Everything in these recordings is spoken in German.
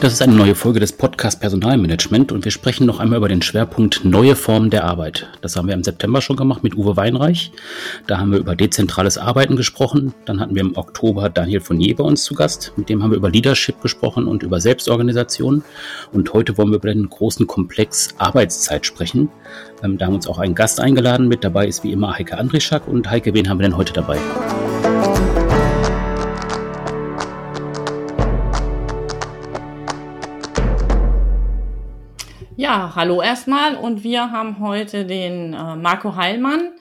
Das ist eine neue Folge des Podcast Personalmanagement und wir sprechen noch einmal über den Schwerpunkt neue Formen der Arbeit. Das haben wir im September schon gemacht mit Uwe Weinreich. Da haben wir über dezentrales Arbeiten gesprochen. Dann hatten wir im Oktober Daniel Fournier bei uns zu Gast. Mit dem haben wir über Leadership gesprochen und über Selbstorganisation. Und heute wollen wir über den großen Komplex Arbeitszeit sprechen. Ähm, da haben wir uns auch einen Gast eingeladen. Mit dabei ist wie immer Heike Andrischak. Und Heike, wen haben wir denn heute dabei? Ja, hallo erstmal und wir haben heute den äh, Marco Heilmann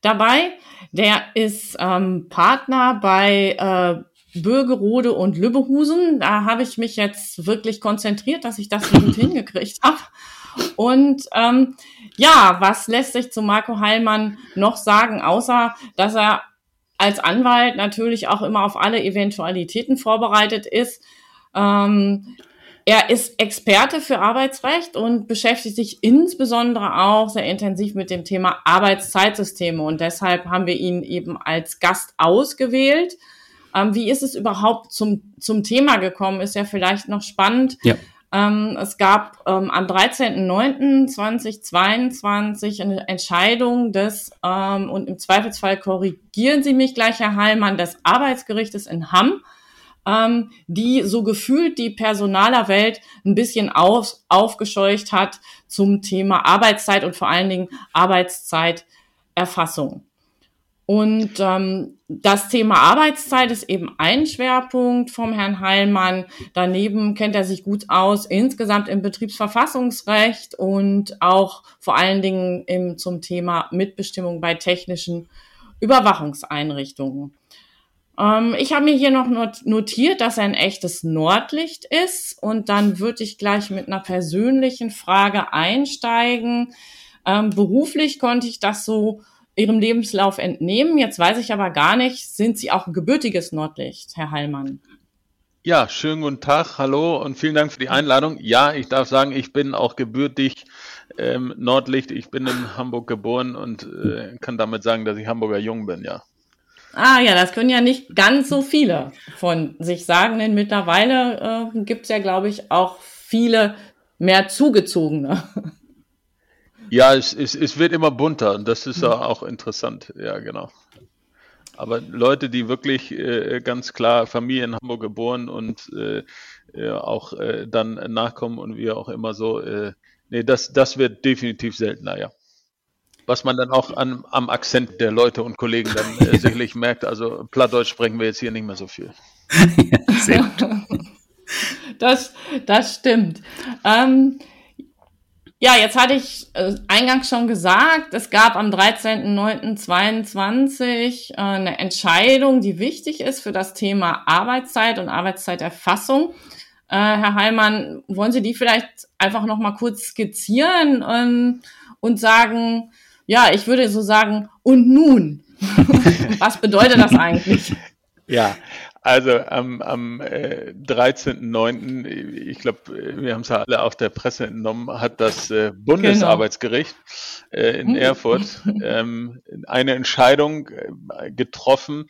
dabei. Der ist ähm, Partner bei äh, Bürgerode und Lübbehusen. Da habe ich mich jetzt wirklich konzentriert, dass ich das gut hingekriegt habe. Und ähm, ja, was lässt sich zu Marco Heilmann noch sagen, außer dass er als Anwalt natürlich auch immer auf alle Eventualitäten vorbereitet ist. Ähm, er ist Experte für Arbeitsrecht und beschäftigt sich insbesondere auch sehr intensiv mit dem Thema Arbeitszeitsysteme. Und deshalb haben wir ihn eben als Gast ausgewählt. Ähm, wie ist es überhaupt zum, zum Thema gekommen? Ist ja vielleicht noch spannend. Ja. Ähm, es gab ähm, am 13.09.2022 eine Entscheidung des, ähm, und im Zweifelsfall korrigieren Sie mich gleich, Herr Heilmann, des Arbeitsgerichtes in Hamm ähm, die so gefühlt die Personalerwelt ein bisschen auf, aufgescheucht hat zum Thema Arbeitszeit und vor allen Dingen Arbeitszeiterfassung. Und ähm, das Thema Arbeitszeit ist eben ein Schwerpunkt vom Herrn Heilmann. Daneben kennt er sich gut aus insgesamt im Betriebsverfassungsrecht und auch vor allen Dingen im, zum Thema Mitbestimmung bei technischen Überwachungseinrichtungen. Ähm, ich habe mir hier noch notiert, dass er ein echtes Nordlicht ist und dann würde ich gleich mit einer persönlichen Frage einsteigen. Ähm, beruflich konnte ich das so Ihrem Lebenslauf entnehmen. Jetzt weiß ich aber gar nicht, sind Sie auch ein gebürtiges Nordlicht, Herr Heilmann? Ja, schönen guten Tag, hallo und vielen Dank für die Einladung. Ja, ich darf sagen, ich bin auch gebürtig ähm, Nordlicht. Ich bin in Hamburg geboren und äh, kann damit sagen, dass ich Hamburger Jung bin, ja. Ah ja, das können ja nicht ganz so viele von sich sagen, denn mittlerweile äh, gibt es ja, glaube ich, auch viele mehr zugezogene. Ja, es, es, es wird immer bunter und das ist ja auch interessant. Ja, genau. Aber Leute, die wirklich äh, ganz klar Familie in Hamburg geboren und äh, auch äh, dann nachkommen und wie auch immer so, äh, nee, das, das wird definitiv seltener, ja was man dann auch an, am Akzent der Leute und Kollegen dann äh, sicherlich merkt. Also Plattdeutsch sprechen wir jetzt hier nicht mehr so viel. ja, sehr gut. Das, das stimmt. Ähm, ja, jetzt hatte ich äh, eingangs schon gesagt, es gab am 13.09.22 äh, eine Entscheidung, die wichtig ist für das Thema Arbeitszeit und Arbeitszeiterfassung. Äh, Herr Heilmann, wollen Sie die vielleicht einfach noch mal kurz skizzieren ähm, und sagen, ja, ich würde so sagen, und nun? Was bedeutet das eigentlich? Ja, also am, am äh, 13.09., ich glaube, wir haben es ja alle auf der Presse entnommen, hat das äh, Bundesarbeitsgericht genau. äh, in hm. Erfurt ähm, eine Entscheidung äh, getroffen,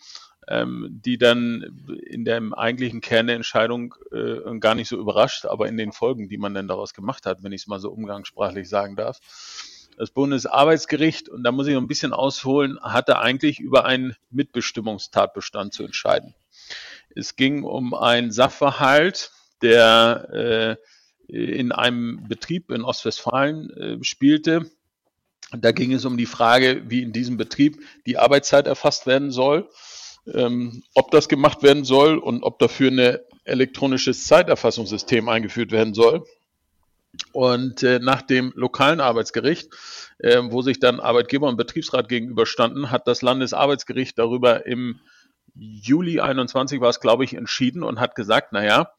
ähm, die dann in dem eigentlichen Kern der Entscheidung äh, gar nicht so überrascht, aber in den Folgen, die man dann daraus gemacht hat, wenn ich es mal so umgangssprachlich sagen darf, das Bundesarbeitsgericht, und da muss ich noch ein bisschen ausholen, hatte eigentlich über einen Mitbestimmungstatbestand zu entscheiden. Es ging um einen Sachverhalt, der äh, in einem Betrieb in Ostwestfalen äh, spielte. Da ging es um die Frage, wie in diesem Betrieb die Arbeitszeit erfasst werden soll, ähm, ob das gemacht werden soll und ob dafür ein elektronisches Zeiterfassungssystem eingeführt werden soll. Und äh, nach dem lokalen Arbeitsgericht, äh, wo sich dann Arbeitgeber und Betriebsrat gegenüberstanden, hat das Landesarbeitsgericht darüber im Juli 21 war es, glaube ich, entschieden und hat gesagt, naja,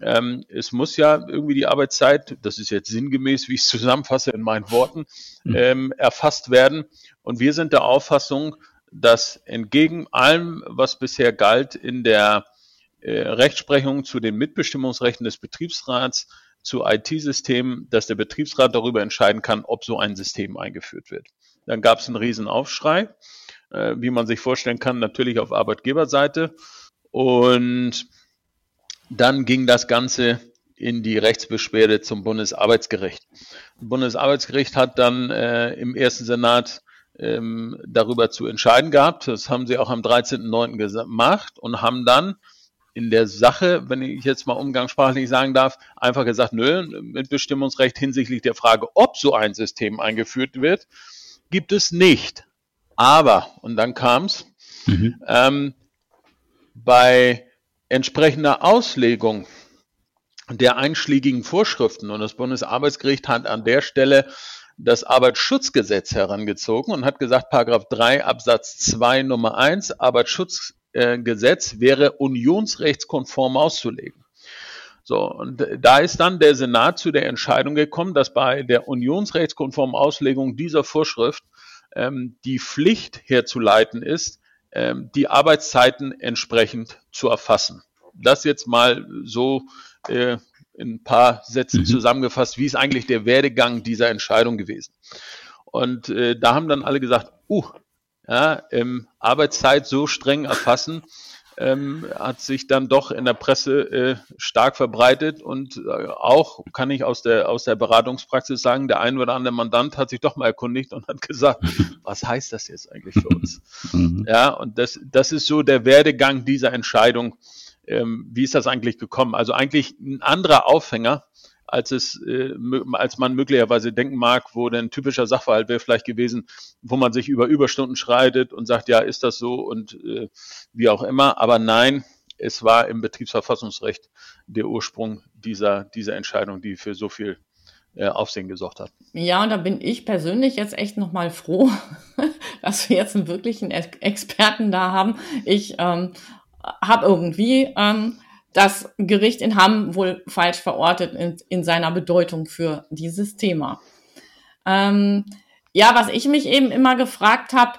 ähm, es muss ja irgendwie die Arbeitszeit, das ist jetzt sinngemäß, wie ich es zusammenfasse in meinen Worten, hm. ähm, erfasst werden. Und wir sind der Auffassung, dass entgegen allem, was bisher galt in der äh, Rechtsprechung zu den Mitbestimmungsrechten des Betriebsrats, zu IT-Systemen, dass der Betriebsrat darüber entscheiden kann, ob so ein System eingeführt wird. Dann gab es einen Riesenaufschrei, äh, wie man sich vorstellen kann, natürlich auf Arbeitgeberseite. Und dann ging das Ganze in die Rechtsbeschwerde zum Bundesarbeitsgericht. Das Bundesarbeitsgericht hat dann äh, im ersten Senat ähm, darüber zu entscheiden gehabt. Das haben sie auch am 13.09. gemacht und haben dann in der Sache, wenn ich jetzt mal umgangssprachlich sagen darf, einfach gesagt, nö, mit Bestimmungsrecht hinsichtlich der Frage, ob so ein System eingeführt wird, gibt es nicht. Aber, und dann kam's, mhm. ähm, bei entsprechender Auslegung der einschlägigen Vorschriften und das Bundesarbeitsgericht hat an der Stelle das Arbeitsschutzgesetz herangezogen und hat gesagt, Paragraph 3 Absatz 2 Nummer 1 Arbeitsschutzgesetz wäre unionsrechtskonform auszulegen. So, und da ist dann der Senat zu der Entscheidung gekommen, dass bei der unionsrechtskonformen Auslegung dieser Vorschrift ähm, die Pflicht herzuleiten ist, ähm, die Arbeitszeiten entsprechend zu erfassen. Das jetzt mal so äh, in ein paar Sätzen mhm. zusammengefasst, wie ist eigentlich der Werdegang dieser Entscheidung gewesen. Und äh, da haben dann alle gesagt, uh, ja, ähm, Arbeitszeit so streng erfassen, ähm, hat sich dann doch in der Presse äh, stark verbreitet und äh, auch kann ich aus der aus der Beratungspraxis sagen, der ein oder andere Mandant hat sich doch mal erkundigt und hat gesagt, was heißt das jetzt eigentlich für uns? Mhm. Ja, und das das ist so der Werdegang dieser Entscheidung ähm, wie ist das eigentlich gekommen? Also eigentlich ein anderer Aufhänger, als es, äh, als man möglicherweise denken mag, wo denn typischer Sachverhalt wäre vielleicht gewesen, wo man sich über Überstunden schreitet und sagt, ja, ist das so und äh, wie auch immer. Aber nein, es war im Betriebsverfassungsrecht der Ursprung dieser, dieser Entscheidung, die für so viel äh, Aufsehen gesorgt hat. Ja, und da bin ich persönlich jetzt echt nochmal froh, dass wir jetzt einen wirklichen Experten da haben. Ich ähm, habe irgendwie ähm, das Gericht in Hamm wohl falsch verortet in, in seiner Bedeutung für dieses Thema. Ähm, ja, was ich mich eben immer gefragt habe,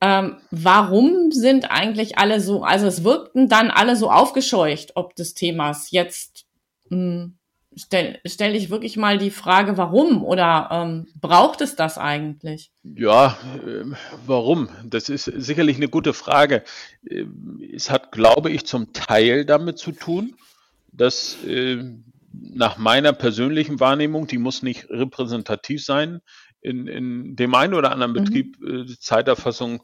ähm, warum sind eigentlich alle so, also es wirkten dann alle so aufgescheucht ob des Themas. Jetzt mh, hm, stelle stell ich wirklich mal die Frage, warum oder ähm, braucht es das eigentlich? Ja, äh, warum? Das ist sicherlich eine gute Frage. Äh, es hat, glaube ich, zum Teil damit zu tun, dass äh, nach meiner persönlichen Wahrnehmung, die muss nicht repräsentativ sein, in, in dem einen oder anderen mhm. Betrieb mhm. äh, Zeiterfassung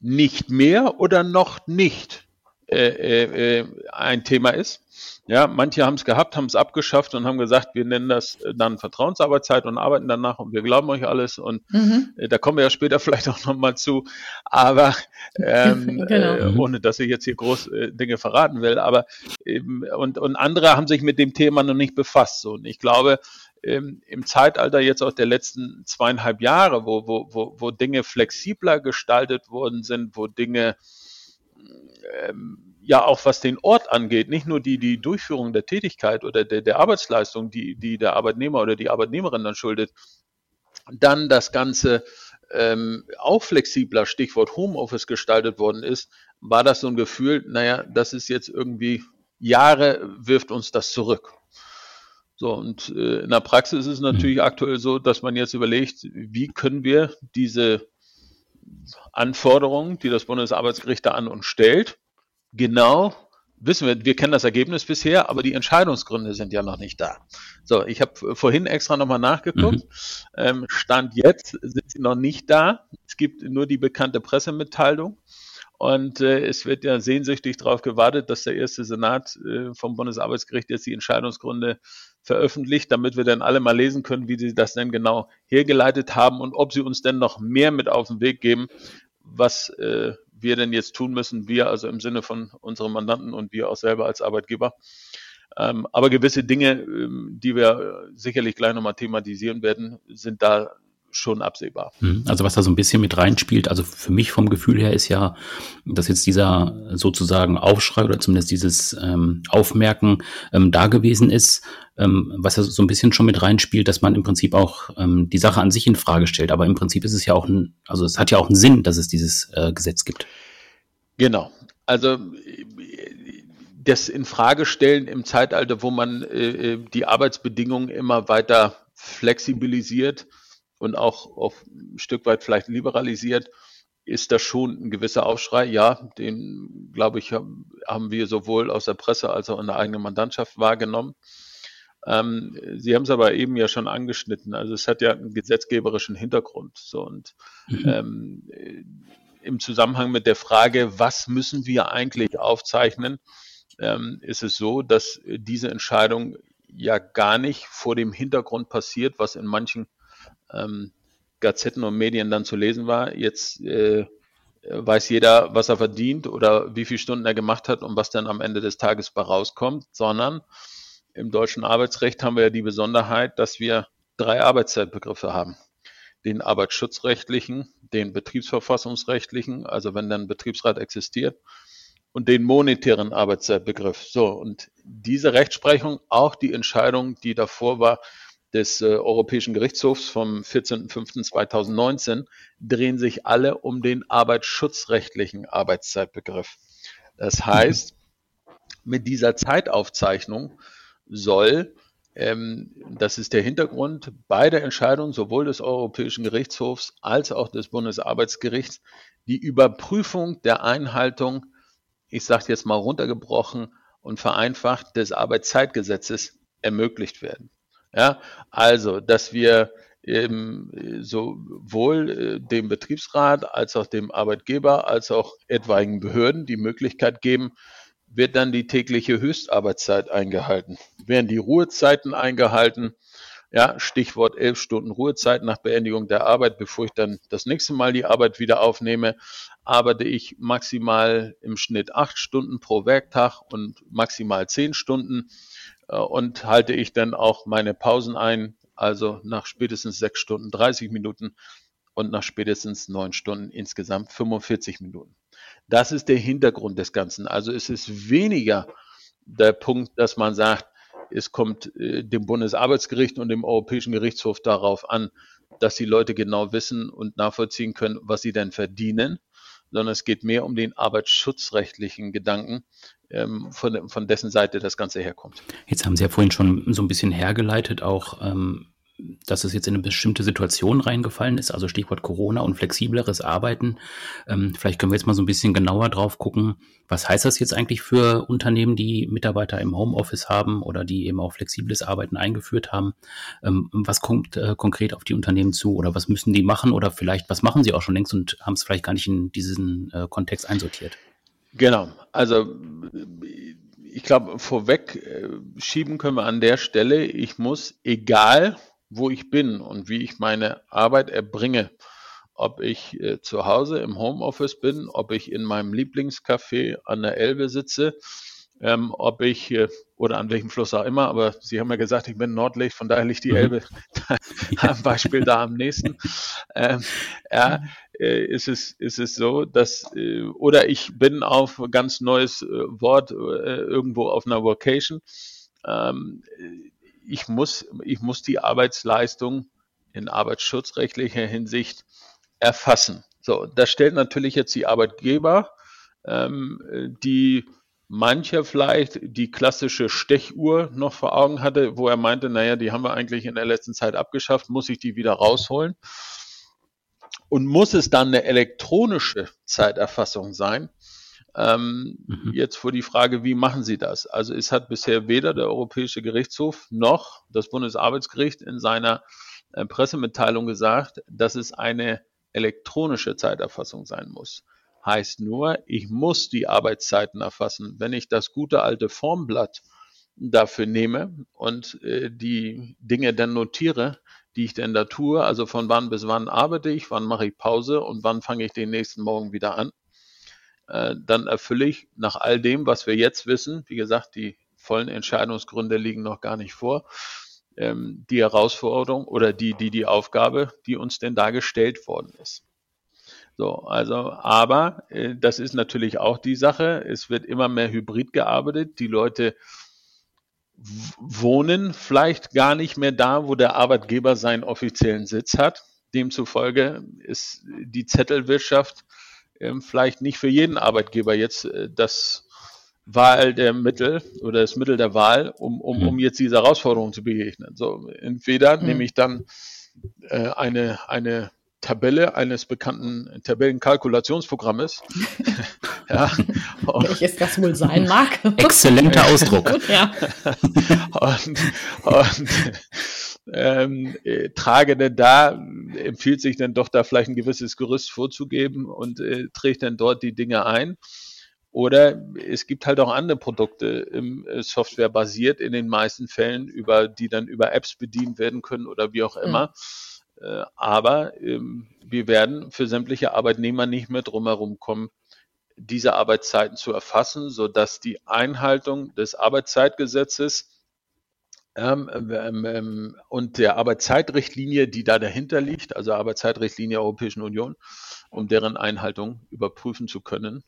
nicht mehr oder noch nicht äh, äh, äh ein Thema ist. Ja, manche haben es gehabt, haben es abgeschafft und haben gesagt, wir nennen das äh, dann Vertrauensarbeitszeit und arbeiten danach und wir glauben euch alles und mhm. äh, da kommen wir ja später vielleicht auch nochmal zu, aber ähm, genau. äh, ohne dass ich jetzt hier groß äh, Dinge verraten will, aber eben, und, und andere haben sich mit dem Thema noch nicht befasst. So. Und ich glaube, ähm, im Zeitalter jetzt auch der letzten zweieinhalb Jahre, wo, wo, wo, wo Dinge flexibler gestaltet worden sind, wo Dinge ähm, ja auch was den Ort angeht, nicht nur die, die Durchführung der Tätigkeit oder der, der Arbeitsleistung, die, die der Arbeitnehmer oder die Arbeitnehmerin dann schuldet, dann das Ganze ähm, auch flexibler, Stichwort Homeoffice gestaltet worden ist, war das so ein Gefühl, naja, das ist jetzt irgendwie Jahre wirft uns das zurück. So, und äh, in der Praxis ist es natürlich mhm. aktuell so, dass man jetzt überlegt, wie können wir diese Anforderungen, die das Bundesarbeitsgericht da an uns stellt, genau wissen wir, wir kennen das Ergebnis bisher, aber die Entscheidungsgründe sind ja noch nicht da. So, ich habe vorhin extra nochmal nachgeguckt. Mhm. Ähm, Stand jetzt sind sie noch nicht da. Es gibt nur die bekannte Pressemitteilung. Und äh, es wird ja sehnsüchtig darauf gewartet, dass der erste Senat äh, vom Bundesarbeitsgericht jetzt die Entscheidungsgründe veröffentlicht, damit wir dann alle mal lesen können, wie sie das denn genau hergeleitet haben und ob sie uns denn noch mehr mit auf den Weg geben, was äh, wir denn jetzt tun müssen, wir also im Sinne von unseren Mandanten und wir auch selber als Arbeitgeber. Ähm, aber gewisse Dinge, ähm, die wir sicherlich gleich nochmal thematisieren werden, sind da schon absehbar. Hm, also was da so ein bisschen mit reinspielt, also für mich vom Gefühl her ist ja, dass jetzt dieser sozusagen Aufschrei oder zumindest dieses ähm, Aufmerken ähm, da gewesen ist, ähm, was ja so ein bisschen schon mit reinspielt, dass man im Prinzip auch ähm, die Sache an sich in Frage stellt. Aber im Prinzip ist es ja auch ein, also es hat ja auch einen Sinn, dass es dieses äh, Gesetz gibt. Genau. Also das in Frage stellen im Zeitalter, wo man äh, äh die Arbeitsbedingungen immer weiter flexibilisiert, und auch auf ein Stück weit vielleicht liberalisiert, ist das schon ein gewisser Aufschrei. Ja, den, glaube ich, haben wir sowohl aus der Presse als auch in der eigenen Mandantschaft wahrgenommen. Ähm, Sie haben es aber eben ja schon angeschnitten. Also es hat ja einen gesetzgeberischen Hintergrund. So und mhm. ähm, im Zusammenhang mit der Frage, was müssen wir eigentlich aufzeichnen, ähm, ist es so, dass diese Entscheidung ja gar nicht vor dem Hintergrund passiert, was in manchen ähm, Gazetten und Medien dann zu lesen war. Jetzt äh, weiß jeder, was er verdient oder wie viele Stunden er gemacht hat und was dann am Ende des Tages bei rauskommt, sondern im deutschen Arbeitsrecht haben wir ja die Besonderheit, dass wir drei Arbeitszeitbegriffe haben. Den arbeitsschutzrechtlichen, den betriebsverfassungsrechtlichen, also wenn dann Betriebsrat existiert, und den monetären Arbeitszeitbegriff. So, und diese Rechtsprechung, auch die Entscheidung, die davor war, des äh, Europäischen Gerichtshofs vom 14.05.2019 drehen sich alle um den arbeitsschutzrechtlichen Arbeitszeitbegriff. Das heißt, mit dieser Zeitaufzeichnung soll, ähm, das ist der Hintergrund, bei der Entscheidung sowohl des Europäischen Gerichtshofs als auch des Bundesarbeitsgerichts die Überprüfung der Einhaltung, ich sage jetzt mal runtergebrochen und vereinfacht, des Arbeitszeitgesetzes ermöglicht werden. Ja, also, dass wir eben sowohl äh, dem Betriebsrat als auch dem Arbeitgeber als auch etwaigen Behörden die Möglichkeit geben, wird dann die tägliche Höchstarbeitszeit eingehalten? Werden die Ruhezeiten eingehalten? Ja, Stichwort elf Stunden Ruhezeit nach Beendigung der Arbeit, bevor ich dann das nächste Mal die Arbeit wieder aufnehme, arbeite ich maximal im Schnitt acht Stunden pro Werktag und maximal zehn Stunden äh, und halte ich dann auch meine Pausen ein, also nach spätestens sechs Stunden 30 Minuten und nach spätestens neun Stunden insgesamt 45 Minuten. Das ist der Hintergrund des Ganzen. Also es ist weniger der Punkt, dass man sagt, es kommt äh, dem Bundesarbeitsgericht und dem Europäischen Gerichtshof darauf an, dass die Leute genau wissen und nachvollziehen können, was sie denn verdienen, sondern es geht mehr um den arbeitsschutzrechtlichen Gedanken, ähm, von, von dessen Seite das Ganze herkommt. Jetzt haben Sie ja vorhin schon so ein bisschen hergeleitet, auch ähm, dass es jetzt in eine bestimmte Situation reingefallen ist, also Stichwort Corona und flexibleres Arbeiten. Ähm, vielleicht können wir jetzt mal so ein bisschen genauer drauf gucken, was heißt das jetzt eigentlich für Unternehmen, die Mitarbeiter im Homeoffice haben oder die eben auch flexibles Arbeiten eingeführt haben? Ähm, was kommt äh, konkret auf die Unternehmen zu oder was müssen die machen oder vielleicht was machen sie auch schon längst und haben es vielleicht gar nicht in diesen äh, Kontext einsortiert? Genau, also ich glaube, vorweg äh, schieben können wir an der Stelle, ich muss, egal wo ich bin und wie ich meine Arbeit erbringe. Ob ich äh, zu Hause im Homeoffice bin, ob ich in meinem Lieblingscafé an der Elbe sitze, ähm, ob ich, äh, oder an welchem Fluss auch immer, aber Sie haben ja gesagt, ich bin Nordlicht, von daher liegt die mhm. Elbe am Beispiel da am nächsten. Ähm, ja, äh, ist, es, ist es so, dass, äh, oder ich bin auf ganz neues äh, Wort äh, irgendwo auf einer Vocation. Ähm, ich muss, ich muss die Arbeitsleistung in arbeitsschutzrechtlicher Hinsicht erfassen. So, das stellt natürlich jetzt die Arbeitgeber, ähm, die mancher vielleicht die klassische Stechuhr noch vor Augen hatte, wo er meinte, naja, die haben wir eigentlich in der letzten Zeit abgeschafft, muss ich die wieder rausholen? Und muss es dann eine elektronische Zeiterfassung sein? Ähm, mhm. Jetzt vor die Frage, wie machen Sie das? Also es hat bisher weder der Europäische Gerichtshof noch das Bundesarbeitsgericht in seiner äh, Pressemitteilung gesagt, dass es eine elektronische Zeiterfassung sein muss. Heißt nur, ich muss die Arbeitszeiten erfassen. Wenn ich das gute alte Formblatt dafür nehme und äh, die Dinge dann notiere, die ich denn da tue, also von wann bis wann arbeite ich, wann mache ich Pause und wann fange ich den nächsten Morgen wieder an, äh, dann erfülle ich nach all dem, was wir jetzt wissen, wie gesagt, die vollen Entscheidungsgründe liegen noch gar nicht vor, ähm, die Herausforderung oder die, die, die Aufgabe, die uns denn da gestellt worden ist. So, also, aber äh, das ist natürlich auch die Sache. Es wird immer mehr hybrid gearbeitet. Die Leute wohnen vielleicht gar nicht mehr da, wo der Arbeitgeber seinen offiziellen Sitz hat. Demzufolge ist die Zettelwirtschaft ähm, vielleicht nicht für jeden Arbeitgeber jetzt äh, das Wahl der Mittel oder das Mittel der Wahl, um, um, mhm. um jetzt diese Herausforderung zu begegnen. So, entweder mhm. nehme ich dann äh, eine, eine Tabelle eines bekannten Tabellenkalkulationsprogrammes. ja, Welches das wohl sein mag. Exzellenter Ausdruck. ja. und, und ähm, äh, trage denn da, empfiehlt sich dann doch da vielleicht ein gewisses Gerüst vorzugeben und äh, trägt dann dort die Dinge ein. Oder es gibt halt auch andere Produkte im äh, Software basiert in den meisten Fällen, über die dann über Apps bedient werden können oder wie auch immer. Mhm. aber ähm, wir werden für sämtliche Arbeitnehmer nicht mehr drumherum kommen, diese Arbeitszeiten zu erfassen, sodass die Einhaltung des Arbeitszeitgesetzes ähm, ähm, ähm, und der Arbeitszeitrichtlinie, die da dahinter liegt, also Arbeitszeitrichtlinie der Europäischen Union, um deren Einhaltung überprüfen zu können.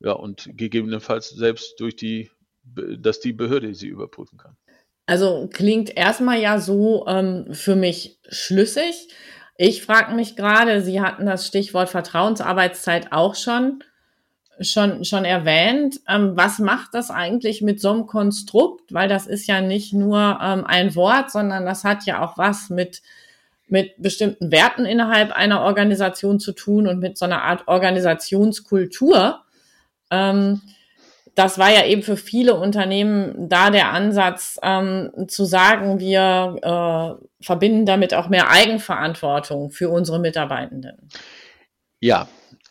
Ja, und gegebenenfalls selbst durch die, dass die Behörde sie überprüfen kann. Also klingt erstmal ja so ähm, für mich schlüssig. Ich frage mich gerade, Sie hatten das Stichwort Vertrauensarbeitszeit auch schon schon, schon erwähnt. Ähm, was macht das eigentlich mit so einem Konstrukt? Weil das ist ja nicht nur ähm, ein Wort, sondern das hat ja auch was mit, mit bestimmten Werten innerhalb einer Organisation zu tun und mit so einer Art Organisationskultur. Ähm, das war ja eben für viele Unternehmen da der Ansatz, ähm, zu sagen, wir äh, verbinden damit auch mehr Eigenverantwortung für unsere Mitarbeitenden. Ja,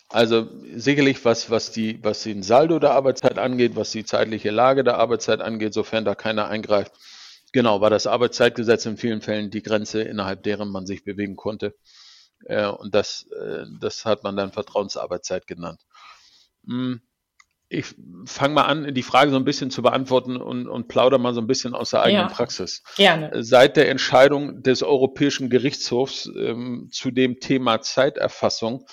also sicherlich, was, was, die, was den Saldo der Arbeitszeit angeht, was die zeitliche Lage der Arbeitszeit angeht, sofern da keiner eingreift. Genau, war das Arbeitszeitgesetz in vielen Fällen die Grenze, innerhalb deren man sich bewegen konnte. Äh, und das, äh, das hat man dann Vertrauensarbeitszeit genannt. Hm, ich fange mal an, die Frage so ein bisschen zu beantworten und, und plaudere mal so ein bisschen aus der eigenen ja, Praxis. Gerne. Seit der Entscheidung des Europäischen Gerichtshofs ähm, zu dem Thema Zeiterfassung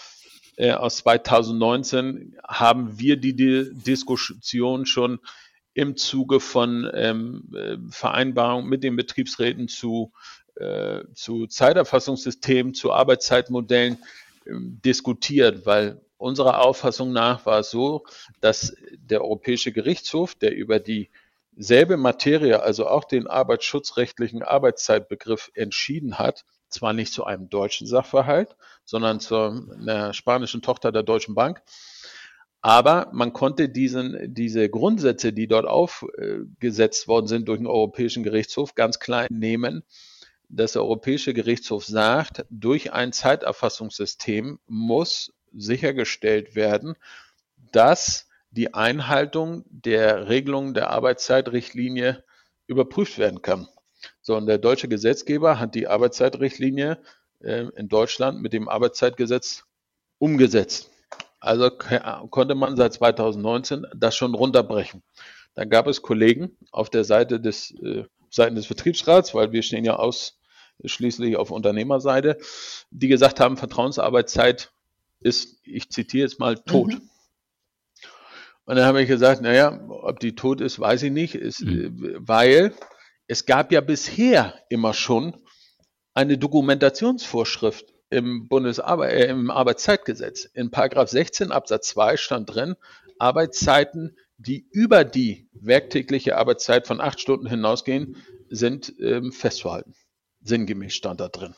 äh, aus 2019 haben wir die, die Diskussion schon im Zuge von ähm, äh, Vereinbarungen mit den Betriebsräten zu, äh, zu Zeiterfassungssystemen, zu Arbeitszeitmodellen äh, diskutiert, weil unserer Auffassung nach war es so, dass der Europäische Gerichtshof, der über dieselbe Materie, also auch den arbeitsschutzrechtlichen Arbeitszeitbegriff entschieden hat, zwar nicht zu einem deutschen Sachverhalt, sondern zu einer spanischen Tochter der Deutschen Bank. Aber man konnte diesen, diese Grundsätze, die dort aufgesetzt worden sind durch den Europäischen Gerichtshof, ganz klein nehmen. Das Europäische Gerichtshof sagt, durch ein Zeiterfassungssystem muss sichergestellt werden, dass die Einhaltung der Regelungen der Arbeitszeitrichtlinie überprüft werden kann. So, und der deutsche Gesetzgeber hat die Arbeitszeitrichtlinie äh, in Deutschland mit dem Arbeitszeitgesetz umgesetzt. Also konnte man seit 2019 das schon runterbrechen. Dann gab es Kollegen auf der Seite des, äh, Seiten des Betriebsrats, weil wir stehen ja ausschließlich auf Unternehmerseite, die gesagt haben, Vertrauensarbeitszeit ist, ich zitiere jetzt mal, tot. Mhm. Und dann habe ich gesagt, naja, ob die tot ist, weiß ich nicht, ist, mhm. Äh, weil es gab ja bisher immer schon eine Dokumentationsvorschrift im Bundesarbe äh, im Arbeitszeitgesetz. In Paragraph 16 Absatz 2 stand drin, Arbeitszeiten, die über die werktägliche Arbeitszeit von acht Stunden hinausgehen, sind ähm, festzuhalten. Sinngemäß stand da drin.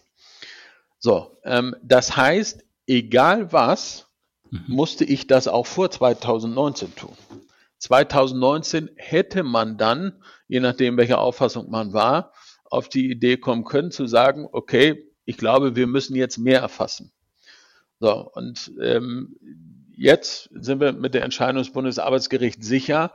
So, ähm, das heißt, egal was, mhm. musste ich das auch vor 2019 tun. 2019 hätte man dann je nachdem, welcher Auffassung man war, auf die Idee kommen können, zu sagen, okay, ich glaube, wir müssen jetzt mehr erfassen. So, und ähm, jetzt sind wir mit der Entscheidung des Bundesarbeitsgerichts sicher.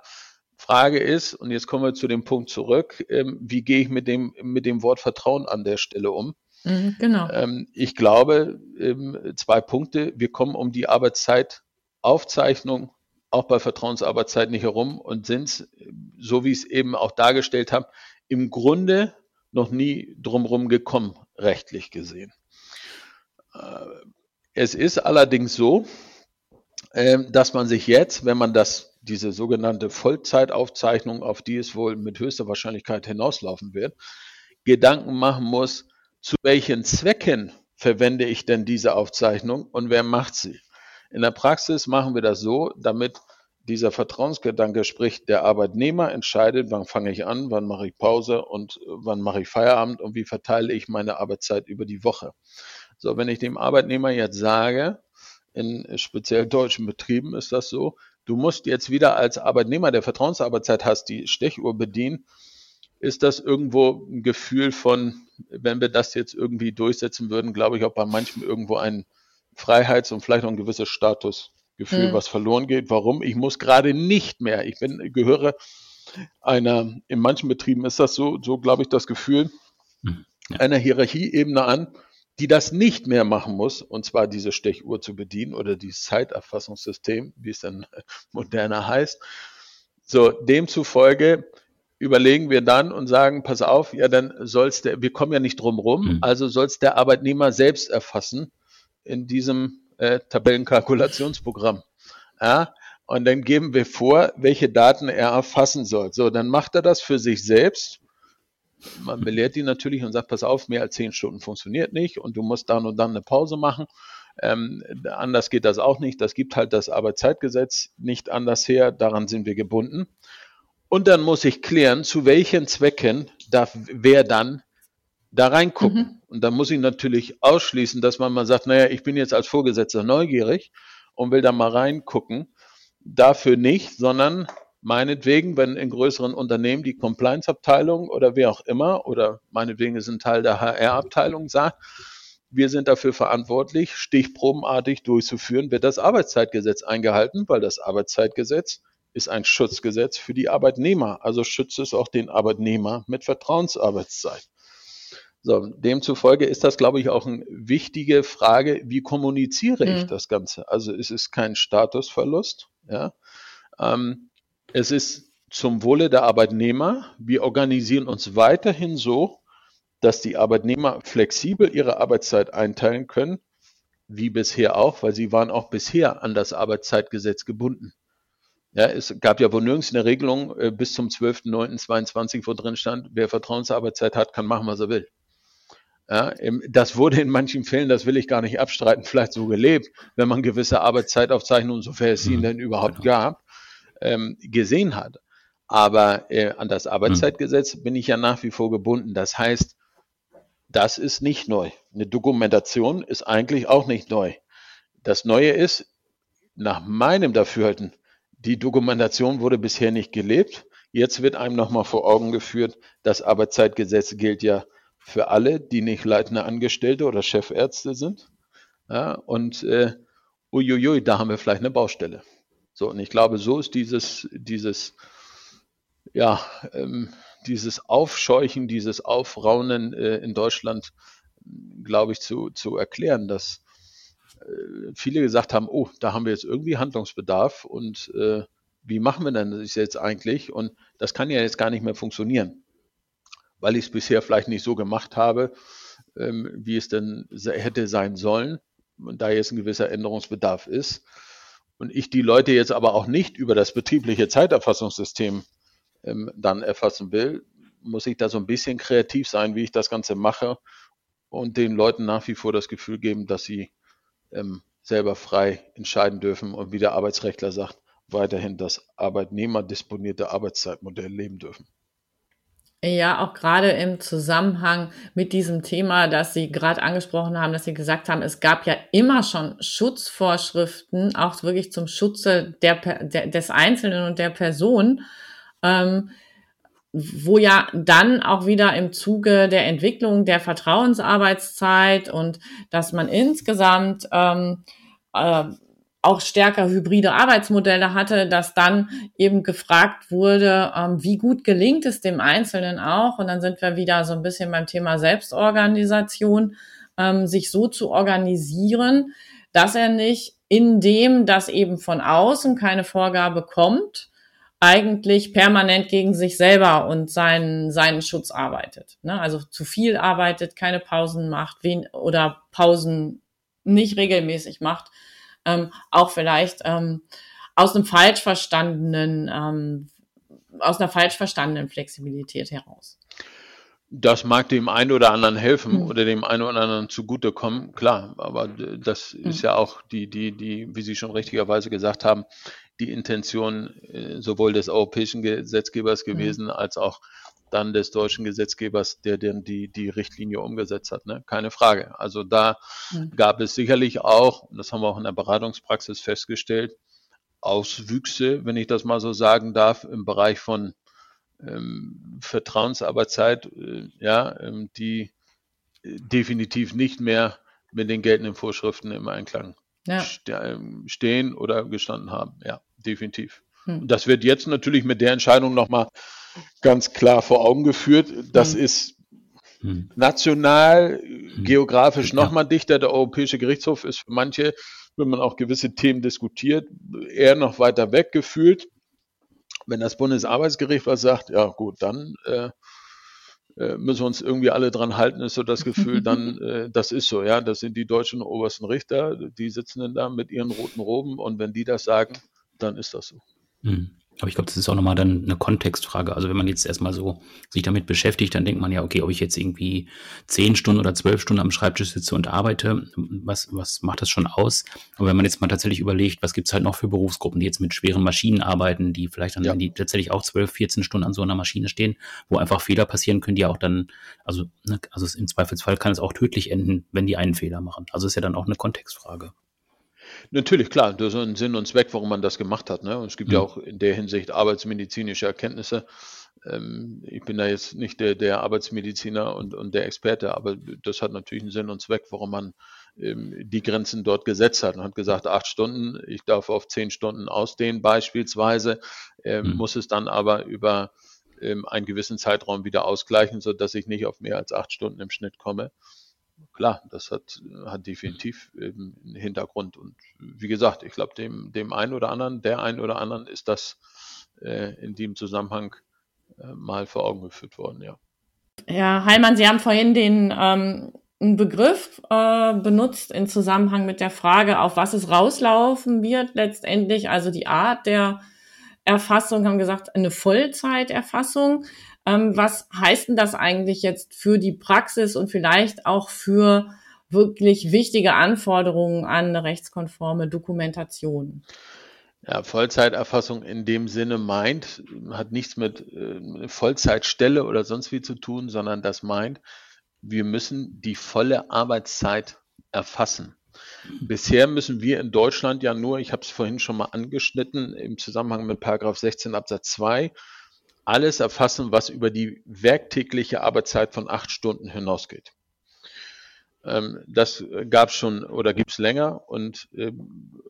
Frage ist, und jetzt kommen wir zu dem Punkt zurück, ähm, wie gehe ich mit dem, mit dem Wort Vertrauen an der Stelle um? Mhm, genau. Ähm, ich glaube, ähm, zwei Punkte. Wir kommen um die Arbeitszeitaufzeichnung auch bei Vertrauensarbeitszeit nicht herum und sind, so wie ich es eben auch dargestellt habe, im Grunde noch nie drumherum gekommen, rechtlich gesehen. Äh, es ist allerdings so, ähm, dass man sich jetzt, wenn man das, diese sogenannte Vollzeitaufzeichnung, auf die es wohl mit höchster Wahrscheinlichkeit hinauslaufen wird, Gedanken machen muss, zu welchen Zwecken verwende ich denn diese Aufzeichnung und wer macht sie? In der Praxis machen wir das so, damit dieser Vertrauensgedanke, sprich der Arbeitnehmer entscheidet, wann fange ich an, wann mache ich Pause und wann mache ich Feierabend und wie verteile ich meine Arbeitszeit über die Woche. So, wenn ich dem Arbeitnehmer jetzt sage, in speziell deutschen Betrieben ist das so, du musst jetzt wieder als Arbeitnehmer, der Vertrauensarbeitszeit hast, die Stechuhr bedienen, ist das irgendwo ein Gefühl von, wenn wir das jetzt irgendwie durchsetzen würden, glaube ich auch bei manchen irgendwo ein Freiheits- und vielleicht auch ein gewisses Statusgefühl, hm. was verloren geht. Warum? Ich muss gerade nicht mehr, ich bin, gehöre einer, in manchen Betrieben ist das so, so glaube ich, das Gefühl, hm. ja. einer Hierarchieebene an, die das nicht mehr machen muss, und zwar diese Stechuhr zu bedienen oder dieses Zeiterfassungssystem, wie es dann moderner heißt. So, demzufolge überlegen wir dann und sagen, pass auf, ja, dann soll's der, wir kommen ja nicht drum rum, mhm. also soll's der Arbeitnehmer selbst erfassen in diesem äh, Tabellenkalkulationsprogramm. Ja, und dann geben wir vor, welche Daten er erfassen soll. So, dann macht er das für sich selbst. Man belehrt ihn natürlich und sagt, pass auf, mehr als zehn Stunden funktioniert nicht und du musst dann und dann eine Pause machen. Ähm, anders geht das auch nicht. Das gibt halt das Arbeitszeitgesetz nicht anders her. Daran sind wir gebunden. Und dann muss ich klären, zu welchen Zwecken darf wer dann da reingucken. Mhm. Und dann muss ich natürlich ausschließen, dass man mal sagt, naja, ich bin jetzt als Vorgesetzter neugierig und will da mal reingucken. Dafür nicht, sondern meinetwegen, wenn in größeren Unternehmen die Compliance-Abteilung oder wer auch immer oder meinetwegen ist ein Teil der HR-Abteilung sagt, wir sind dafür verantwortlich, stichprobenartig durchzuführen, wird das Arbeitszeitgesetz eingehalten, weil das Arbeitszeitgesetz ist ein Schutzgesetz für die Arbeitnehmer. Also schützt es auch den Arbeitnehmer mit Vertrauensarbeitszeit. So, demzufolge ist das, glaube ich, auch eine wichtige Frage, wie kommuniziere ich mhm. das Ganze? Also es ist kein Statusverlust. Ja? Ähm, es ist zum Wohle der Arbeitnehmer. Wir organisieren uns weiterhin so, dass die Arbeitnehmer flexibel ihre Arbeitszeit einteilen können, wie bisher auch, weil sie waren auch bisher an das Arbeitszeitgesetz gebunden. Ja, es gab ja wohl nirgends eine Regelung äh, bis zum 12.09.22, wo drin stand, wer Vertrauensarbeitszeit hat, kann machen, was er will. Ja, das wurde in manchen Fällen, das will ich gar nicht abstreiten, vielleicht so gelebt, wenn man gewisse Arbeitszeitaufzeichnungen, sofern es sie mhm. denn überhaupt genau. gab, ähm, gesehen hat. Aber äh, an das Arbeitszeitgesetz mhm. bin ich ja nach wie vor gebunden. Das heißt, das ist nicht neu. Eine Dokumentation ist eigentlich auch nicht neu. Das Neue ist, nach meinem Dafürhalten, die Dokumentation wurde bisher nicht gelebt. Jetzt wird einem nochmal vor Augen geführt, das Arbeitszeitgesetz gilt ja für alle, die nicht leitende Angestellte oder Chefärzte sind. Ja, und äh, uiuiui, da haben wir vielleicht eine Baustelle. So, und ich glaube, so ist dieses, dieses, ja, ähm, dieses Aufscheuchen, dieses Aufraunen äh, in Deutschland, glaube ich, zu, zu erklären, dass äh, viele gesagt haben, oh, da haben wir jetzt irgendwie Handlungsbedarf und äh, wie machen wir denn das jetzt eigentlich? Und das kann ja jetzt gar nicht mehr funktionieren, weil ich es bisher vielleicht nicht so gemacht habe, ähm, wie es denn hätte sein sollen. Und da jetzt ein gewisser Änderungsbedarf ist. Und ich die Leute jetzt aber auch nicht über das betriebliche Zeiterfassungssystem ähm, dann erfassen will, muss ich da so ein bisschen kreativ sein, wie ich das Ganze mache und den Leuten nach wie vor das Gefühl geben, dass sie ähm, selber frei entscheiden dürfen und wie der Arbeitsrechtler sagt, weiterhin das arbeitnehmerdisponierte Arbeitszeitmodell leben dürfen. Ja, auch gerade im Zusammenhang mit diesem Thema, das Sie gerade angesprochen haben, dass Sie gesagt haben, es gab ja immer schon Schutzvorschriften, auch wirklich zum Schutze der, der des Einzelnen und der Person. Ähm, wo ja dann auch wieder im Zuge der Entwicklung der Vertrauensarbeitszeit und dass man insgesamt ähm, äh, auch stärker hybride Arbeitsmodelle hatte, dass dann eben gefragt wurde, ähm, wie gut gelingt es dem Einzelnen auch. Und dann sind wir wieder so ein bisschen beim Thema Selbstorganisation, ähm, sich so zu organisieren, dass er nicht in dem, dass eben von außen keine Vorgabe kommt, eigentlich permanent gegen sich selber und seinen, seinen Schutz arbeitet. Ne? Also zu viel arbeitet, keine Pausen macht wen, oder Pausen nicht regelmäßig macht. Ähm, auch vielleicht ähm, aus einem falsch verstandenen, ähm, aus einer falsch verstandenen Flexibilität heraus. Das mag dem einen oder anderen helfen mhm. oder dem einen oder anderen zugutekommen, klar, aber das mhm. ist ja auch die, die, die, wie Sie schon richtigerweise gesagt haben, die Intention äh, sowohl des europäischen Gesetzgebers mhm. gewesen, mhm. als auch dann des deutschen Gesetzgebers, der denn die, die Richtlinie umgesetzt hat. Ne? Keine Frage. Also da mhm. gab es sicherlich auch, und das haben wir auch in der Beratungspraxis festgestellt, Auswüchse, wenn ich das mal so sagen darf, im Bereich von ähm, Vertrauensarbeitszeit, äh, ja, ähm, die definitiv nicht mehr mit den geltenden Vorschriften im Einklang ja. Ähm, stehen oder gestanden haben. Ja, definitiv. Hm. Und das wird jetzt natürlich mit der Entscheidung nochmal ganz klar vor Augen geführt. Das hm. ist hm. national, hm. geografisch ja. nochmal dichter. Der Europäische Gerichtshof ist für manche, wenn man auch gewisse Themen diskutiert, eher noch weiter weg gefühlt. Wenn das Bundesarbeitsgericht was sagt, ja gut, dann äh, äh, müssen wir uns irgendwie alle dran halten, ist so das Gefühl, dann, äh, das ist so, ja, das sind die deutschen obersten Richter, die sitzen dann da mit ihren roten Roben und wenn die das sagen, dann ist das so. Mhm. Aber ich glaube, das ist auch nochmal dann eine Kontextfrage. Also wenn man jetzt erstmal so sich damit beschäftigt, dann denkt man ja, okay, ob ich jetzt irgendwie zehn Stunden oder zwölf Stunden am Schreibtisch sitze und arbeite, was, was macht das schon aus? Aber wenn man jetzt mal tatsächlich überlegt, was gibt's halt noch für Berufsgruppen, die jetzt mit schweren Maschinen arbeiten, die vielleicht dann ja. die tatsächlich auch zwölf, vierzehn Stunden an so einer Maschine stehen, wo einfach Fehler passieren können, die auch dann, also, ne, also im Zweifelsfall kann es auch tödlich enden, wenn die einen Fehler machen. Also ist ja dann auch eine Kontextfrage. Natürlich, klar, das ist ein Sinn und Zweck, warum man das gemacht hat. Ne? Und es gibt mhm. ja auch in der Hinsicht arbeitsmedizinische Erkenntnisse. Ähm, ich bin da jetzt nicht der, der Arbeitsmediziner und, und der Experte, aber das hat natürlich einen Sinn und Zweck, warum man ähm, die Grenzen dort gesetzt hat und hat gesagt, acht Stunden, ich darf auf zehn Stunden ausdehnen beispielsweise, ähm, mhm. muss es dann aber über ähm, einen gewissen Zeitraum wieder ausgleichen, sodass ich nicht auf mehr als acht Stunden im Schnitt komme klar, das hat, hat definitiv einen Hintergrund. Und wie gesagt, ich glaube, dem, dem einen oder anderen, der einen oder anderen ist das äh, in dem Zusammenhang äh, mal vor Augen geführt worden, ja. Herr Heilmann, Sie haben vorhin den ähm, einen Begriff äh, benutzt in Zusammenhang mit der Frage, auf was es rauslaufen wird letztendlich, also die Art der Erfassung, haben gesagt, eine Vollzeiterfassung. Ähm, was heißt denn das eigentlich jetzt für die Praxis und vielleicht auch für wirklich wichtige Anforderungen an eine rechtskonforme Dokumentation? Ja, Vollzeiterfassung in dem Sinne meint, hat nichts mit äh, Vollzeitstelle oder sonst wie zu tun, sondern das meint, wir müssen die volle Arbeitszeit erfassen. Bisher müssen wir in Deutschland ja nur, ich habe es vorhin schon mal angeschnitten, im Zusammenhang mit Paragraph 16 Absatz 2 alles erfassen, was über die werktägliche Arbeitszeit von acht Stunden hinausgeht. Ähm, das gab schon oder gibt es länger und ähm,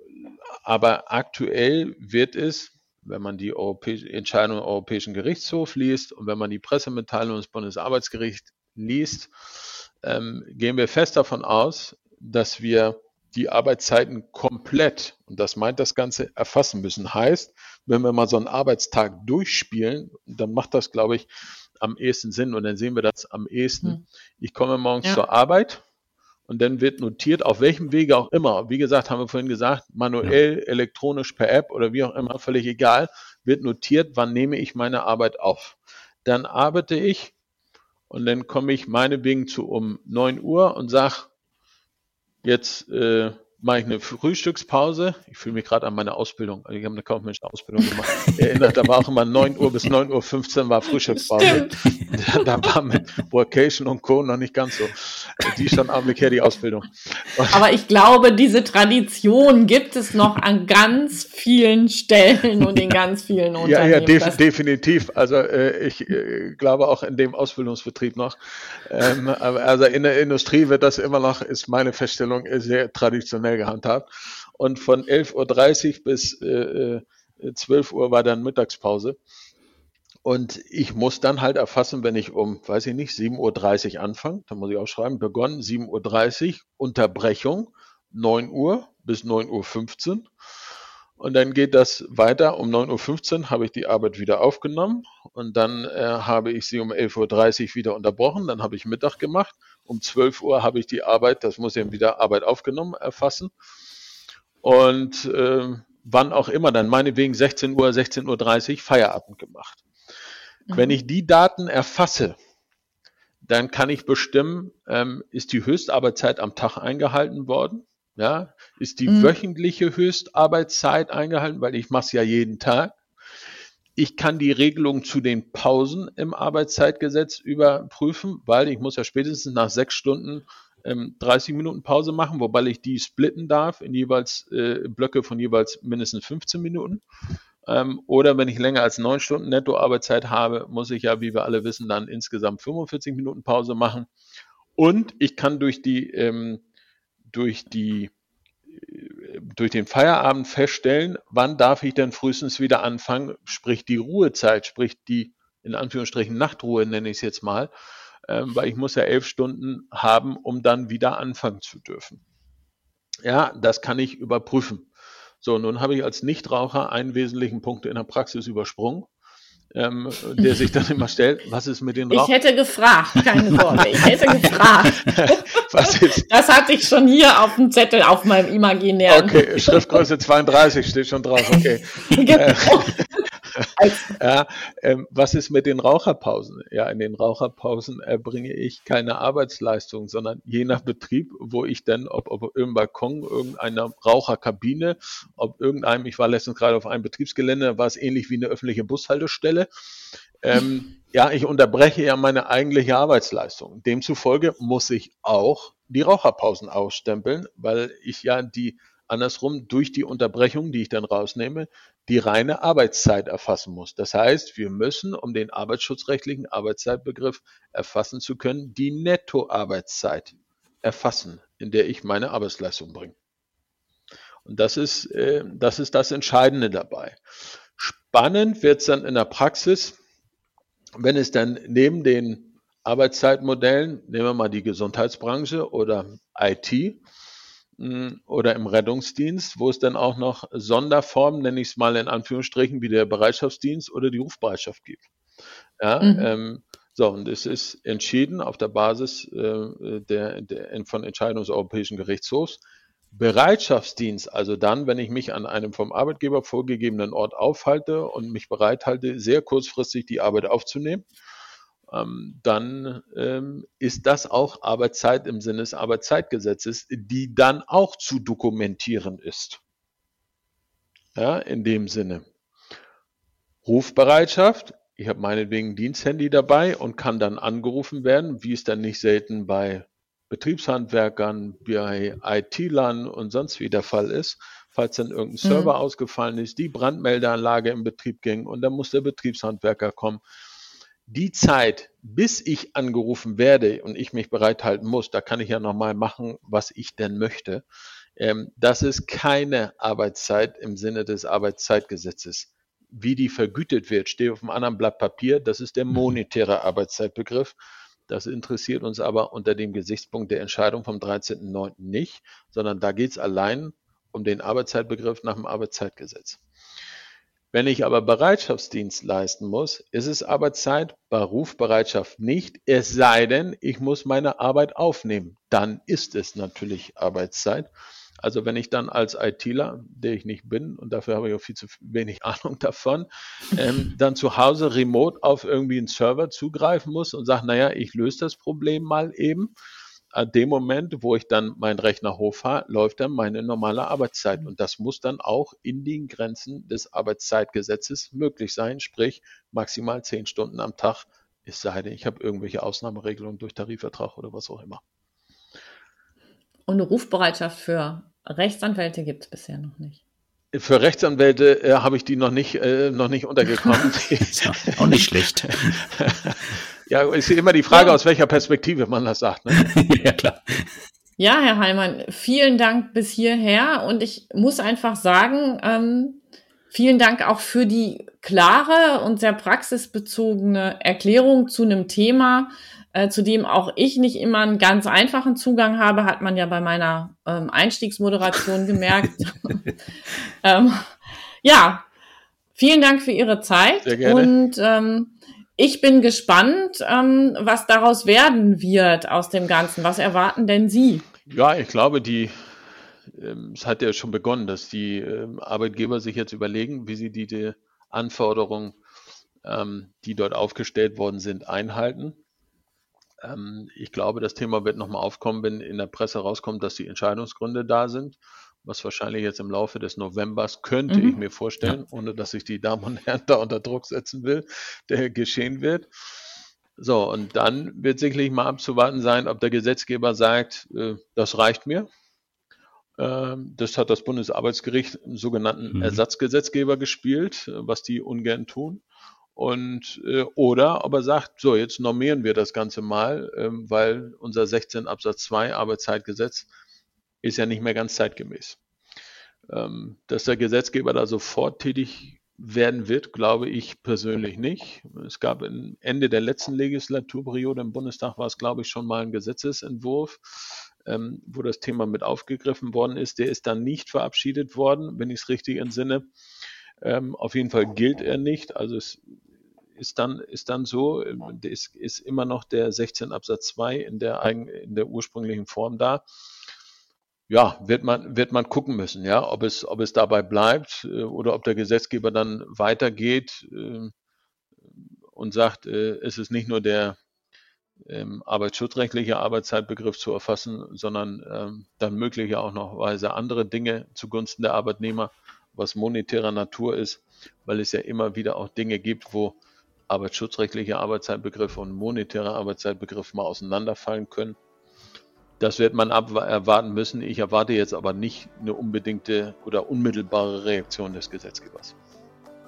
aber aktuell wird es, wenn man die Europäische Entscheidung des Europäischen Gerichtshofs liest und wenn man die Pressemitteilung des Bundesarbeitsgerichts liest, ähm, gehen wir fest davon aus, dass wir die Arbeitszeiten komplett, und das meint das Ganze, erfassen müssen. Heißt, wenn wir mal so einen Arbeitstag durchspielen, dann macht das, glaube ich, am ehesten Sinn und dann sehen wir das am ehesten. Hm. Ich komme morgens ja. zur Arbeit und dann wird notiert, auf welchem Wege auch immer. Wie gesagt, haben wir vorhin gesagt, manuell, ja. elektronisch per App oder wie auch immer, völlig egal, wird notiert, wann nehme ich meine Arbeit auf. Dann arbeite ich und dann komme ich meinetwegen zu um 9 Uhr und sage, jetzt äh, mache ich eine Frühstückspause. Ich fühle mich gerade an meine Ausbildung. Ich habe eine kaufmännische Ausbildung gemacht. Erinnert, da war auch immer 9 Uhr bis 9.15 Uhr war Frühstückspause. Da, da, war mit Workation und Co. noch nicht ganz so. Die stand Augenblick her, die Ausbildung. Aber ich glaube, diese Tradition gibt es noch an ganz vielen Stellen und in ganz vielen Unternehmen. Ja, ja, def definitiv. Also äh, ich äh, glaube auch in dem Ausbildungsbetrieb noch. Ähm, also in der Industrie wird das immer noch, ist meine Feststellung, sehr traditionell gehandhabt. Und von 11.30 Uhr bis äh, 12 äh, Uhr war dann Mittagspause. Und ich muss dann halt erfassen, wenn ich um, weiß ich nicht, 7.30 Uhr anfange, dann muss ich auch schreiben, begonnen 7.30 Uhr, Unterbrechung 9 Uhr bis 9.15 Uhr. Und dann geht das weiter. Um 9.15 Uhr habe ich die Arbeit wieder aufgenommen und dann äh, habe ich sie um 11.30 Uhr wieder unterbrochen. Dann habe ich Mittag gemacht. Um 12 Uhr habe ich die Arbeit, das muss ich wieder Arbeit aufgenommen erfassen. Und äh, wann auch immer, dann meinetwegen 16 Uhr, 16.30 Uhr Feierabend gemacht. Mhm. Wenn ich die Daten erfasse, dann kann ich bestimmen, ähm, ist die Höchstarbeitszeit am Tag eingehalten worden ja, ist die mhm. wöchentliche Höchstarbeitszeit eingehalten, weil ich mache es ja jeden Tag. Ich kann die Regelung zu den Pausen im Arbeitszeitgesetz überprüfen, weil ich muss ja spätestens nach sechs Stunden ähm, 30 Minuten Pause machen, wobei ich die splitten darf in jeweils äh, Blöcke von jeweils mindestens 15 Minuten. Ähm, oder wenn ich länger als neun Stunden Nettoarbeitszeit habe, muss ich ja, wie wir alle wissen, dann insgesamt 45 Minuten Pause machen. Und ich kann durch die, ähm, durch die durch den Feierabend feststellen, wann darf ich denn frühestens wieder anfangen, sprich die Ruhezeit, sprich die in Anführungsstrichen Nachtruhe nenne ich es jetzt mal, ähm, weil ich muss ja elf Stunden haben, um dann wieder anfangen zu dürfen. Ja, das kann ich überprüfen. So, nun habe ich als Nichtraucher einen wesentlichen Punkt in der Praxis übersprungen ähm, der sich dann immer stellt, was ist mit den Rauch? Ich hätte gefragt, keine Sorge, ich hätte gefragt. was ist? Das hatte ich schon hier auf dem Zettel auf meinem imaginären. Okay, Schriftgröße 32 steht schon drauf, okay. genau. Äh, ja, ähm, was ist mit den Raucherpausen? Ja, in den Raucherpausen erbringe ich keine Arbeitsleistung, sondern je nach Betrieb, wo ich dann, ob, ob im Balkon, irgendeiner Raucherkabine, ob irgendeinem, ich war letztens gerade auf einem Betriebsgelände, war es ähnlich wie eine öffentliche Bushaltestelle. Ähm, ja, ich unterbreche ja meine eigentliche Arbeitsleistung. Demzufolge muss ich auch die Raucherpausen ausstempeln, weil ich ja die andersrum durch die Unterbrechung, die ich dann rausnehme, die reine Arbeitszeit erfassen muss. Das heißt, wir müssen, um den arbeitsschutzrechtlichen Arbeitszeitbegriff erfassen zu können, die Nettoarbeitszeit erfassen, in der ich meine Arbeitsleistung bringe. Und das ist, äh, das ist das Entscheidende dabei. Spannend wird es dann in der Praxis, wenn es dann neben den Arbeitszeitmodellen, nehmen wir mal die Gesundheitsbranche oder IT, oder im Rettungsdienst, wo es dann auch noch Sonderformen, nenne ich es mal in Anführungsstrichen, wie der Bereitschaftsdienst oder die Rufbereitschaft gibt. Ja, mhm. ähm, so, und es ist entschieden auf der Basis äh, der, der, von Entscheidungen des Europäischen Gerichtshofs. Bereitschaftsdienst, also dann, wenn ich mich an einem vom Arbeitgeber vorgegebenen Ort aufhalte und mich bereithalte, sehr kurzfristig die Arbeit aufzunehmen, dann ähm, ist das auch Arbeitszeit im Sinne des Arbeitszeitgesetzes, die dann auch zu dokumentieren ist. Ja, in dem Sinne. Rufbereitschaft. Ich habe meinetwegen Diensthandy dabei und kann dann angerufen werden, wie es dann nicht selten bei Betriebshandwerkern, bei IT-Lern und sonst wie der Fall ist, falls dann irgendein Server mhm. ausgefallen ist, die Brandmeldeanlage in Betrieb ging und dann muss der Betriebshandwerker kommen die Zeit, bis ich angerufen werde und ich mich bereithalten muss, da kann ich ja nochmal machen, was ich denn möchte. Ähm, das ist keine Arbeitszeit im Sinne des Arbeitszeitgesetzes. Wie die vergütet wird, steht auf einem anderen Blatt Papier. Das ist der mhm. monetäre Arbeitszeitbegriff. Das interessiert uns aber unter dem Gesichtspunkt der Entscheidung vom 13.09. nicht, sondern da geht es allein um den Arbeitszeitbegriff nach dem Arbeitszeitgesetz. Wenn ich aber Bereitschaftsdienst leisten muss, ist es Arbeitszeit, bei Rufbereitschaft nicht, es sei denn, ich muss meine Arbeit aufnehmen. Dann ist es natürlich Arbeitszeit. Also wenn ich dann als ITler, der ich nicht bin, und dafür habe ich auch viel zu wenig Ahnung davon, ähm, dann zu Hause remote auf irgendwie einen Server zugreifen muss und sage, naja, ich löse das Problem mal eben, an dem Moment, wo ich dann meinen Rechner hochfahre, läuft dann meine normale Arbeitszeit. Mhm. Und das muss dann auch in den Grenzen des Arbeitszeitgesetzes möglich sein, sprich maximal zehn Stunden am Tag, es sei denn, ich habe irgendwelche Ausnahmeregelungen durch Tarifvertrag oder was auch immer. Und eine Rufbereitschaft für Rechtsanwälte gibt es bisher noch nicht. Für Rechtsanwälte äh, habe ich die noch nicht, äh, noch nicht untergekommen. ja, auch nicht schlecht. Ja, ist immer die Frage, ja. aus welcher Perspektive man das sagt. Ne? ja, klar. Ja, Herr Heimann, vielen Dank bis hierher. Und ich muss einfach sagen, ähm, vielen Dank auch für die klare und sehr praxisbezogene Erklärung zu einem Thema, äh, zu dem auch ich nicht immer einen ganz einfachen Zugang habe, hat man ja bei meiner ähm, Einstiegsmoderation gemerkt. ähm, ja, vielen Dank für Ihre Zeit. Sehr gerne. Und ähm, ich bin gespannt, ähm, was daraus werden wird aus dem Ganzen. Was erwarten denn Sie? Ja, ich glaube, die, ähm, es hat ja schon begonnen, dass die ähm, Arbeitgeber sich jetzt überlegen, wie sie die, die Anforderungen, ähm, die dort aufgestellt worden sind, einhalten. Ähm, ich glaube, das Thema wird nochmal aufkommen, wenn in der Presse rauskommt, dass die Entscheidungsgründe da sind was wahrscheinlich jetzt im Laufe des Novembers könnte mhm. ich mir vorstellen, ja. ohne dass ich die Damen und Herren da unter Druck setzen will, der geschehen wird. So, und dann wird sicherlich mal abzuwarten sein, ob der Gesetzgeber sagt, äh, das reicht mir. Ähm, das hat das Bundesarbeitsgericht einen sogenannten mhm. Ersatzgesetzgeber gespielt, äh, was die ungern tun. Und äh, oder aber sagt, so, jetzt normieren wir das Ganze mal, ähm, weil unser 16 Absatz 2 Arbeitszeitgesetz ist ja nicht mehr ganz zeitgemäß. Ähm, dass der Gesetzgeber da sofort tätig werden wird, glaube ich persönlich nicht. Es gab Ende der letzten Legislaturperiode im Bundestag war es, glaube ich, schon mal ein Gesetzesentwurf, ähm, wo das Thema mit aufgegriffen worden ist. Der ist dann nicht verabschiedet worden, wenn ich es richtig entsinne. Ähm, auf jeden Fall gilt er nicht. Also es ist dann, ist dann so, es ist immer noch der 16 Absatz 2 in der, in der ursprünglichen Form da ja, wird man, wird man gucken müssen, ja, ob es, ob es dabei bleibt äh, oder ob der Gesetzgeber dann weitergeht äh, und sagt, äh, es ist nicht nur der ähm, arbeitsschutzrechtliche Arbeitszeitbegriff zu erfassen, sondern ähm, dann mögliche auch noch weise andere Dinge zugunsten der Arbeitnehmer, was monetärer Natur ist, weil es ja immer wieder auch Dinge gibt, wo arbeitsschutzrechtliche Arbeitszeitbegriffe und monetärer Arbeitszeitbegriff mal auseinanderfallen können. Das wird man erwarten müssen. Ich erwarte jetzt aber nicht eine unbedingte oder unmittelbare Reaktion des Gesetzgebers.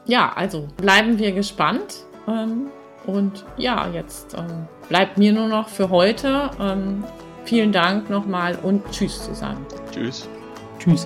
Ja, also bleiben wir gespannt. Ähm, und ja, jetzt ähm, bleibt mir nur noch für heute ähm, vielen Dank nochmal und Tschüss zu sagen. Tschüss. Tschüss.